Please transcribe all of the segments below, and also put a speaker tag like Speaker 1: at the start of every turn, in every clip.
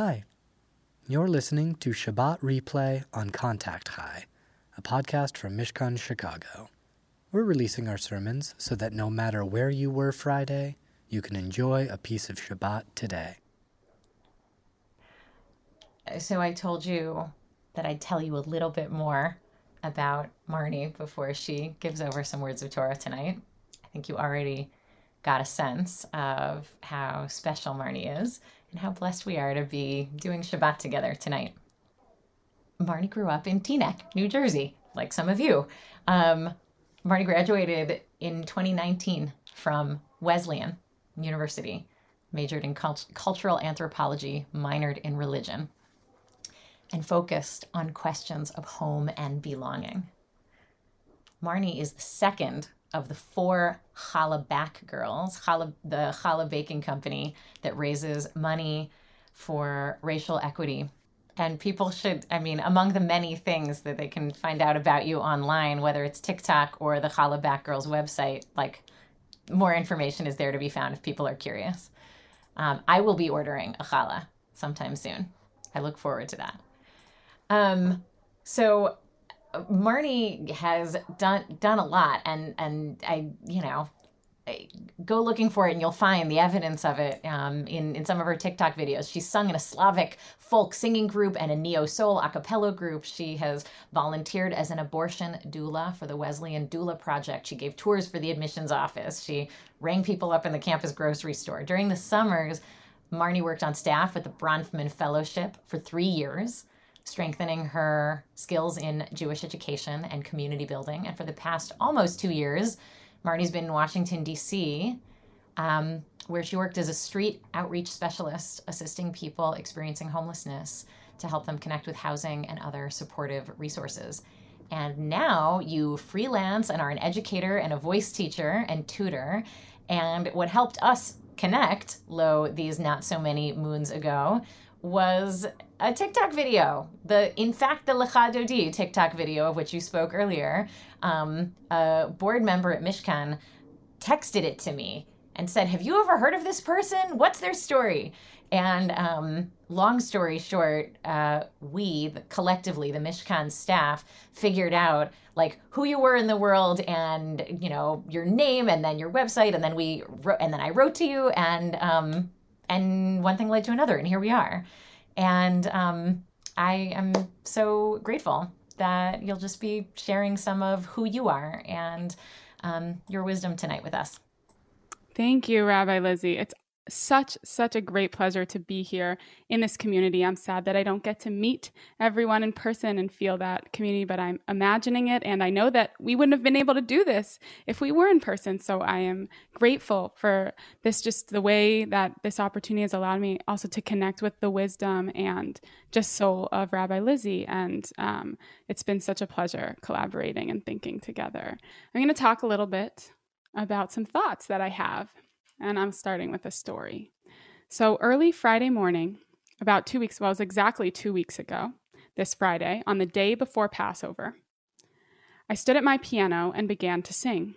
Speaker 1: Hi. You're listening to Shabbat Replay on Contact High, a podcast from Mishkan Chicago. We're releasing our sermons so that no matter where you were Friday, you can enjoy a piece of Shabbat today.
Speaker 2: So I told you that I'd tell you a little bit more about Marnie before she gives over some words of Torah tonight. I think you already got a sense of how special Marnie is and how blessed we are to be doing Shabbat together tonight. Marnie grew up in Teaneck, New Jersey, like some of you. Um, Marnie graduated in 2019 from Wesleyan University, majored in cult- cultural anthropology, minored in religion, and focused on questions of home and belonging. Marnie is the second of the four challah back girls, challah, the challah baking company that raises money for racial equity. And people should, I mean, among the many things that they can find out about you online, whether it's TikTok or the challah back girls website, like more information is there to be found if people are curious. Um, I will be ordering a challah sometime soon. I look forward to that. Um, so Marnie has done done a lot, and and I you know go looking for it and you'll find the evidence of it um, in, in some of her TikTok videos. She's sung in a Slavic folk singing group and a neo soul a cappella group. She has volunteered as an abortion doula for the Wesleyan Doula Project. She gave tours for the admissions office. She rang people up in the campus grocery store. During the summers, Marnie worked on staff at the Bronfman Fellowship for three years strengthening her skills in Jewish education and community building. And for the past almost two years, Marnie's been in Washington, D.C., um, where she worked as a street outreach specialist, assisting people experiencing homelessness to help them connect with housing and other supportive resources. And now you freelance and are an educator and a voice teacher and tutor. And what helped us connect, lo, these not so many moons ago, was a TikTok video. The in fact the Lecha Dodi TikTok video of which you spoke earlier. Um, a board member at Mishkan texted it to me and said, "Have you ever heard of this person? What's their story?" And um, long story short, uh, we the, collectively, the Mishkan staff, figured out like who you were in the world and you know your name and then your website and then we wrote and then I wrote to you and um, and one thing led to another, and here we are. And um, I am so grateful that you'll just be sharing some of who you are and um, your wisdom tonight with us.
Speaker 3: Thank you, Rabbi Lizzie. It's such such a great pleasure to be here in this community. I'm sad that I don't get to meet everyone in person and feel that community, but I'm imagining it and I know that we wouldn't have been able to do this if we were in person. So I am grateful for this just the way that this opportunity has allowed me also to connect with the wisdom and just soul of Rabbi Lizzie and um, it's been such a pleasure collaborating and thinking together. I'm going to talk a little bit about some thoughts that I have and I'm starting with a story. So early Friday morning, about two weeks, well, it was exactly two weeks ago, this Friday, on the day before Passover, I stood at my piano and began to sing.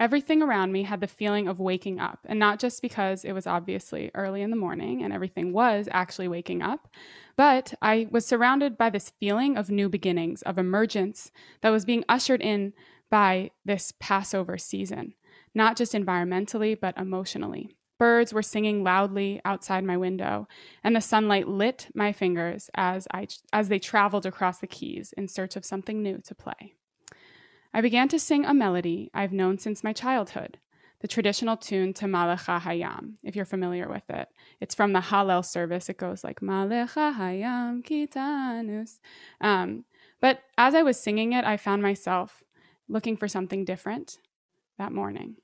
Speaker 3: Everything around me had the feeling of waking up, and not just because it was obviously early in the morning and everything was actually waking up, but I was surrounded by this feeling of new beginnings, of emergence that was being ushered in by this Passover season not just environmentally, but emotionally. Birds were singing loudly outside my window, and the sunlight lit my fingers as, I, as they traveled across the keys in search of something new to play. I began to sing a melody I've known since my childhood, the traditional tune to Malecha Hayam, if you're familiar with it. It's from the Hallel service. It goes like Malecha Hayam Kitanus. Um, but as I was singing it, I found myself looking for something different that morning.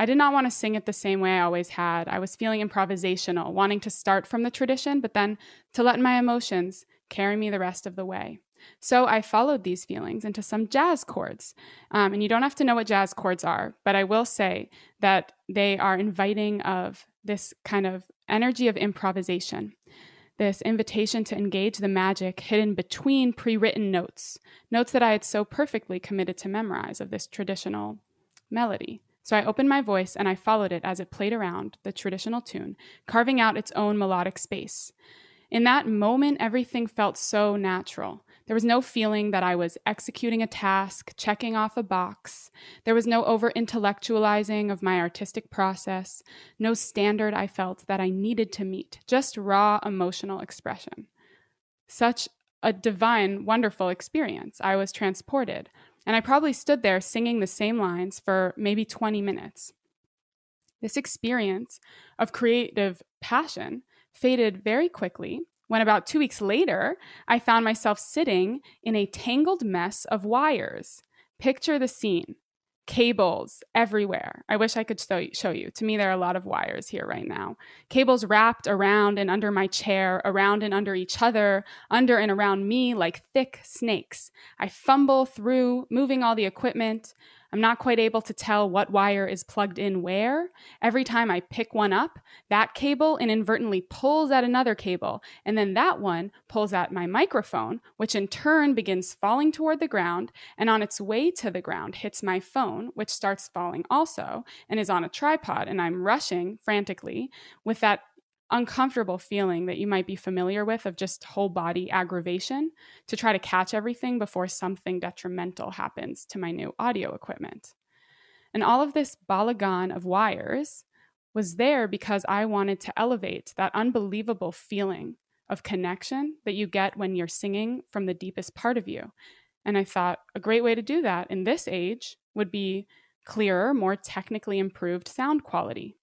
Speaker 3: I did not want to sing it the same way I always had. I was feeling improvisational, wanting to start from the tradition, but then to let my emotions carry me the rest of the way. So I followed these feelings into some jazz chords. Um, and you don't have to know what jazz chords are, but I will say that they are inviting of this kind of energy of improvisation, this invitation to engage the magic hidden between pre written notes, notes that I had so perfectly committed to memorize of this traditional melody. So I opened my voice and I followed it as it played around the traditional tune, carving out its own melodic space. In that moment, everything felt so natural. There was no feeling that I was executing a task, checking off a box. There was no over intellectualizing of my artistic process, no standard I felt that I needed to meet, just raw emotional expression. Such a divine, wonderful experience. I was transported. And I probably stood there singing the same lines for maybe 20 minutes. This experience of creative passion faded very quickly when about two weeks later, I found myself sitting in a tangled mess of wires. Picture the scene cables everywhere. I wish I could show you. To me, there are a lot of wires here right now. Cables wrapped around and under my chair, around and under each other, under and around me like thick snakes. I fumble through, moving all the equipment. I'm not quite able to tell what wire is plugged in where. Every time I pick one up, that cable inadvertently pulls at another cable, and then that one pulls at my microphone, which in turn begins falling toward the ground, and on its way to the ground hits my phone, which starts falling also and is on a tripod, and I'm rushing frantically with that uncomfortable feeling that you might be familiar with of just whole body aggravation to try to catch everything before something detrimental happens to my new audio equipment. And all of this balagan of wires was there because I wanted to elevate that unbelievable feeling of connection that you get when you're singing from the deepest part of you. And I thought a great way to do that in this age would be clearer, more technically improved sound quality.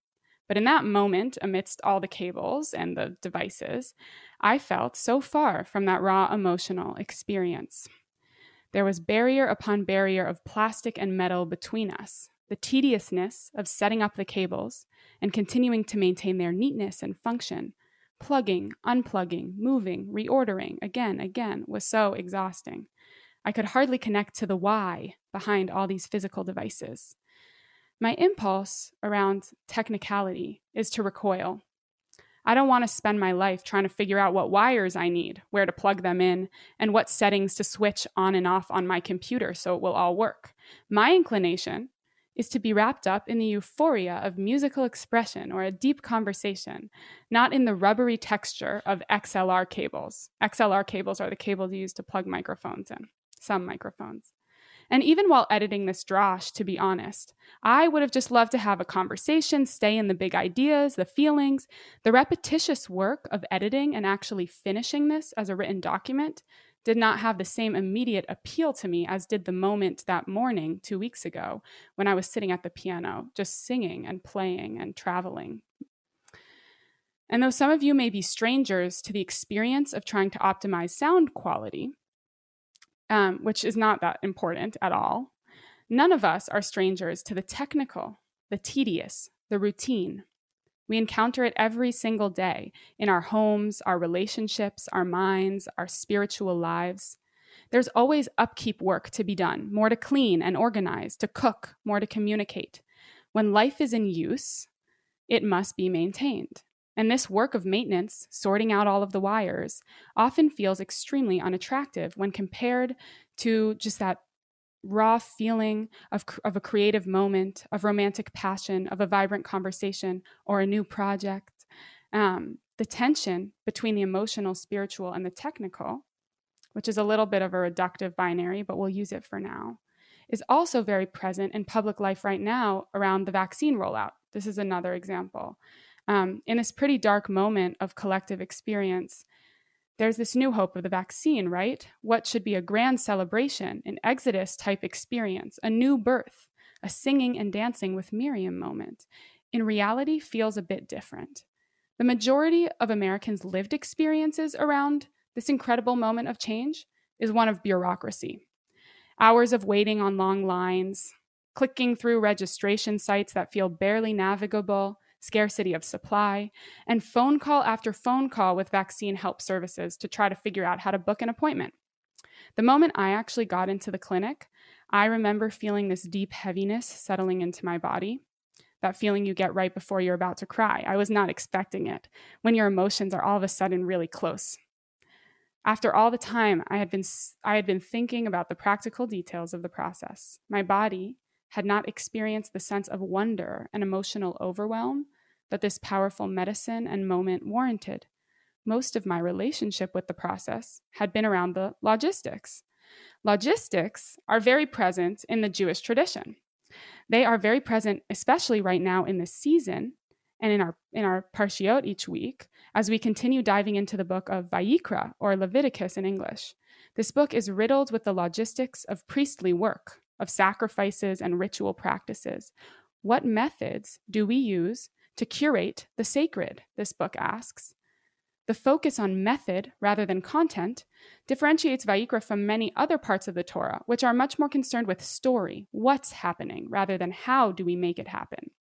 Speaker 3: But in that moment, amidst all the cables and the devices, I felt so far from that raw emotional experience. There was barrier upon barrier of plastic and metal between us. The tediousness of setting up the cables and continuing to maintain their neatness and function, plugging, unplugging, moving, reordering again, again, was so exhausting. I could hardly connect to the why behind all these physical devices. My impulse around technicality is to recoil. I don't want to spend my life trying to figure out what wires I need, where to plug them in, and what settings to switch on and off on my computer so it will all work. My inclination is to be wrapped up in the euphoria of musical expression or a deep conversation, not in the rubbery texture of XLR cables. XLR cables are the cables used to plug microphones in, some microphones. And even while editing this drosh, to be honest, I would have just loved to have a conversation, stay in the big ideas, the feelings. The repetitious work of editing and actually finishing this as a written document did not have the same immediate appeal to me as did the moment that morning two weeks ago when I was sitting at the piano, just singing and playing and traveling. And though some of you may be strangers to the experience of trying to optimize sound quality, um, which is not that important at all. None of us are strangers to the technical, the tedious, the routine. We encounter it every single day in our homes, our relationships, our minds, our spiritual lives. There's always upkeep work to be done, more to clean and organize, to cook, more to communicate. When life is in use, it must be maintained. And this work of maintenance, sorting out all of the wires, often feels extremely unattractive when compared to just that raw feeling of, of a creative moment, of romantic passion, of a vibrant conversation, or a new project. Um, the tension between the emotional, spiritual, and the technical, which is a little bit of a reductive binary, but we'll use it for now, is also very present in public life right now around the vaccine rollout. This is another example um, in this pretty dark moment of collective experience, there's this new hope of the vaccine, right? What should be a grand celebration, an Exodus type experience, a new birth, a singing and dancing with Miriam moment, in reality feels a bit different. The majority of Americans' lived experiences around this incredible moment of change is one of bureaucracy. Hours of waiting on long lines, clicking through registration sites that feel barely navigable, scarcity of supply, and phone call after phone call with vaccine help services to try to figure out how to book an appointment. The moment I actually got into the clinic, I remember feeling this deep heaviness settling into my body. That feeling you get right before you're about to cry. I was not expecting it when your emotions are all of a sudden really close. After all the time I had been I had been thinking about the practical details of the process, my body had not experienced the sense of wonder and emotional overwhelm that this powerful medicine and moment warranted. most of my relationship with the process had been around the logistics. Logistics are very present in the Jewish tradition. They are very present, especially right now in this season and in our in our parshiot each week, as we continue diving into the book of Vayikra or Leviticus in English. This book is riddled with the logistics of priestly work, of sacrifices and ritual practices. What methods do we use to curate the sacred? This book asks. The focus on method rather than content differentiates Vayikra from many other parts of the Torah, which are much more concerned with story, what's happening, rather than how do we make it happen.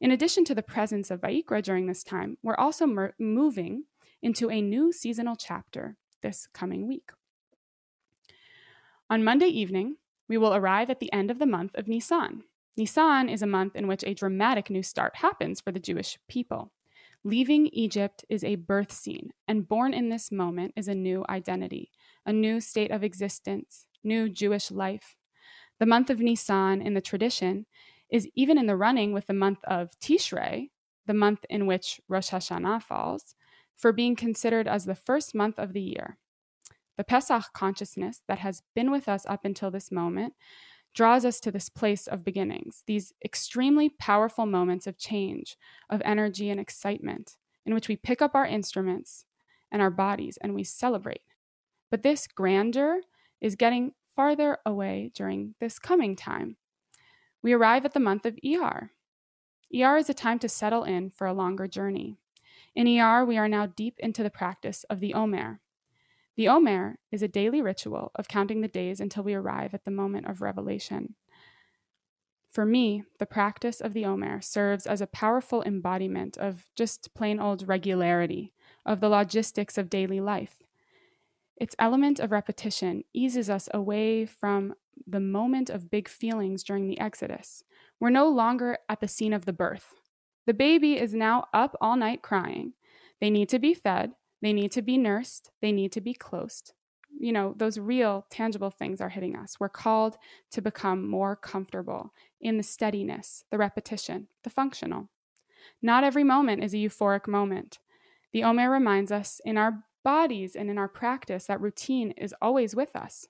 Speaker 3: In addition to the presence of Vayikra during this time, we're also mer- moving into a new seasonal chapter this coming week. On Monday evening, we will arrive at the end of the month of Nisan. Nisan is a month in which a dramatic new start happens for the Jewish people. Leaving Egypt is a birth scene, and born in this moment is a new identity, a new state of existence, new Jewish life. The month of Nisan in the tradition is even in the running with the month of Tishrei, the month in which Rosh Hashanah falls, for being considered as the first month of the year. The Pesach consciousness that has been with us up until this moment draws us to this place of beginnings, these extremely powerful moments of change, of energy and excitement, in which we pick up our instruments and our bodies and we celebrate. But this grandeur is getting farther away during this coming time. We arrive at the month of Iyar. Iyar is a time to settle in for a longer journey. In Iyar, we are now deep into the practice of the Omer, the Omer is a daily ritual of counting the days until we arrive at the moment of revelation. For me, the practice of the Omer serves as a powerful embodiment of just plain old regularity, of the logistics of daily life. Its element of repetition eases us away from the moment of big feelings during the Exodus. We're no longer at the scene of the birth. The baby is now up all night crying. They need to be fed, they need to be nursed, they need to be closed. You know, those real, tangible things are hitting us. We're called to become more comfortable in the steadiness, the repetition, the functional. Not every moment is a euphoric moment. The Omer reminds us in our bodies and in our practice that routine is always with us.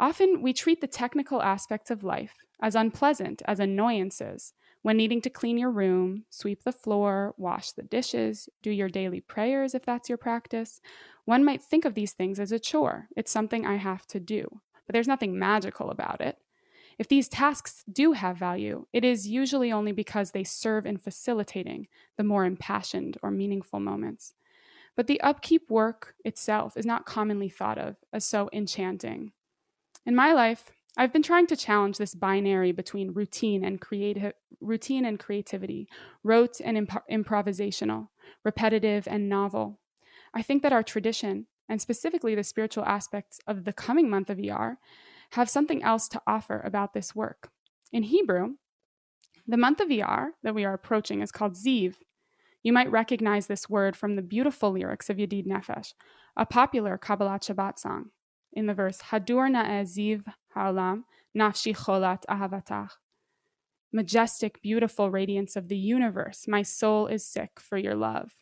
Speaker 3: Often we treat the technical aspects of life as unpleasant, as annoyances, when needing to clean your room, sweep the floor, wash the dishes, do your daily prayers if that's your practice, one might think of these things as a chore. It's something I have to do. But there's nothing magical about it. If these tasks do have value, it is usually only because they serve in facilitating the more impassioned or meaningful moments. But the upkeep work itself is not commonly thought of as so enchanting. In my life, I've been trying to challenge this binary between routine and creative routine and creativity, rote and imp- improvisational, repetitive and novel. I think that our tradition, and specifically the spiritual aspects of the coming month of Iyar, have something else to offer about this work. In Hebrew, the month of Iyar that we are approaching is called Ziv. You might recognize this word from the beautiful lyrics of Yedid Nefesh, a popular Kabbalah Shabbat song in the verse Hadur na'eziv ha'olam nafshi cholat ahavatach. Majestic, beautiful radiance of the universe, my soul is sick for your love.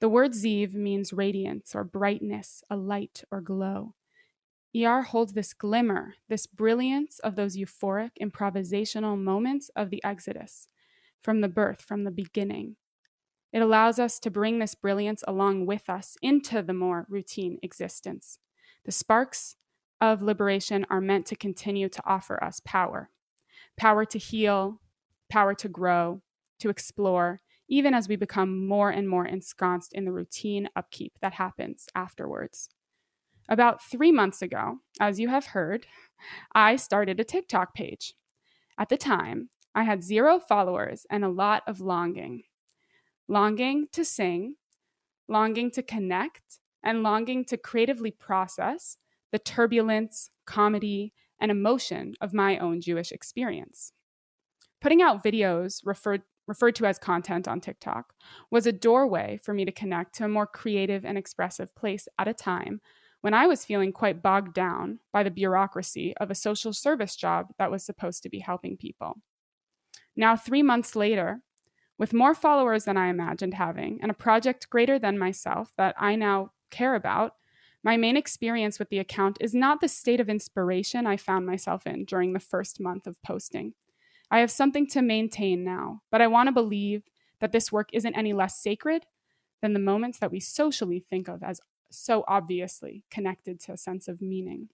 Speaker 3: The word ziv means radiance or brightness, a light or glow. Iyar holds this glimmer, this brilliance of those euphoric, improvisational moments of the Exodus, from the birth, from the beginning. It allows us to bring this brilliance along with us into the more routine existence. The sparks of liberation are meant to continue to offer us power power to heal, power to grow, to explore, even as we become more and more ensconced in the routine upkeep that happens afterwards. About three months ago, as you have heard, I started a TikTok page. At the time, I had zero followers and a lot of longing longing to sing, longing to connect, and longing to creatively process the turbulence, comedy, and emotion of my own Jewish experience. Putting out videos referred, referred to as content on TikTok was a doorway for me to connect to a more creative and expressive place at a time when I was feeling quite bogged down by the bureaucracy of a social service job that was supposed to be helping people. Now, three months later, With more followers than I imagined having, and a project greater than myself that I now care about, my main experience with the account is not the state of inspiration I found myself in during the first month of posting. I have something to maintain now, but I want to believe that this work isn't any less sacred than the moments that we socially think of as so obviously connected to a sense of meaning.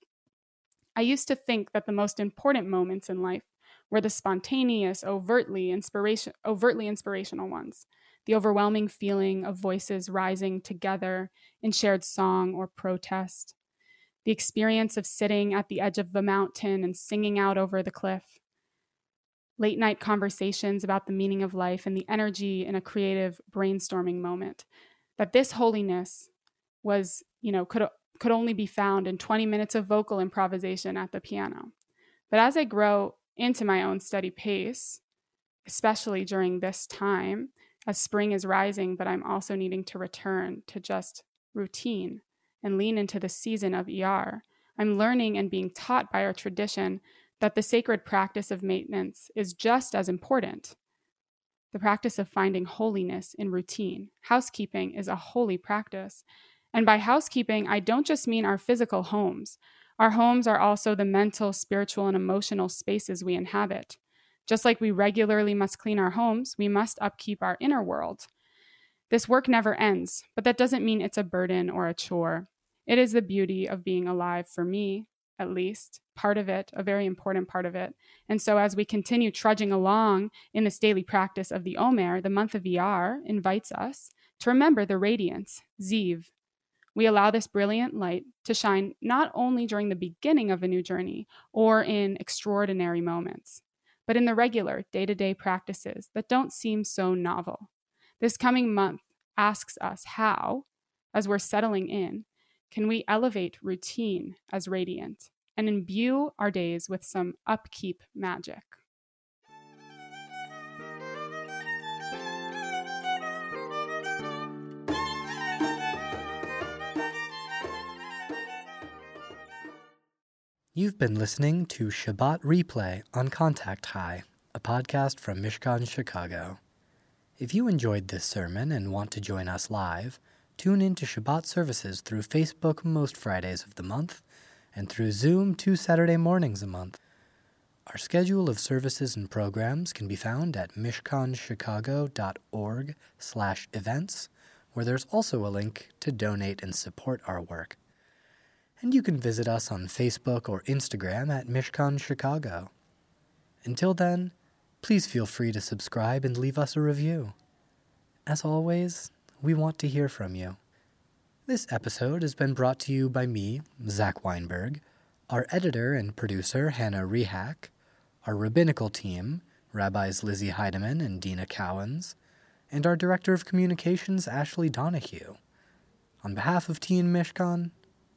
Speaker 3: I used to think that the most important moments in life were the spontaneous, overtly inspiration overtly inspirational ones the overwhelming feeling of voices rising together in shared song or protest, the experience of sitting at the edge of the mountain and singing out over the cliff, late night conversations about the meaning of life and the energy in a creative brainstorming moment. That this holiness was, you know, could could only be found in 20 minutes of vocal improvisation at the piano. But as I grow into my own steady pace, especially during this time, as spring is rising, but I'm also needing to return to just routine and lean into the season of ER. I'm learning and being taught by our tradition that the sacred practice of maintenance is just as important. The practice of finding holiness in routine. Housekeeping is a holy practice. And by housekeeping, I don't just mean our physical homes. Our homes are also the mental, spiritual, and emotional spaces we inhabit. Just like we regularly must clean our homes, we must upkeep our inner world. This work never ends, but that doesn't mean it's a burden or a chore. It is the beauty of being alive for me, at least, part of it, a very important part of it. And so, as we continue trudging along in this daily practice of the Omer, the month of Iyar invites us to remember the radiance, Ziv. We allow this brilliant light to shine not only during the beginning of a new journey or in extraordinary moments, but in the regular day to day practices that don't seem so novel. This coming month asks us how, as we're settling in, can we elevate routine as radiant and imbue our days with some upkeep magic?
Speaker 1: You've been listening to Shabbat Replay on Contact High, a podcast from Mishkan Chicago. If you enjoyed this sermon and want to join us live, tune in to Shabbat services through Facebook most Fridays of the month and through Zoom two Saturday mornings a month. Our schedule of services and programs can be found at mishkanchicago.org slash events, where there's also a link to donate and support our work and you can visit us on Facebook or Instagram at Mishkan Chicago. Until then, please feel free to subscribe and leave us a review. As always, we want to hear from you. This episode has been brought to you by me, Zach Weinberg, our editor and producer, Hannah Rehak, our rabbinical team, Rabbis Lizzie Heydemann and Dina Cowens, and our director of communications, Ashley Donahue. On behalf of Team Mishkan,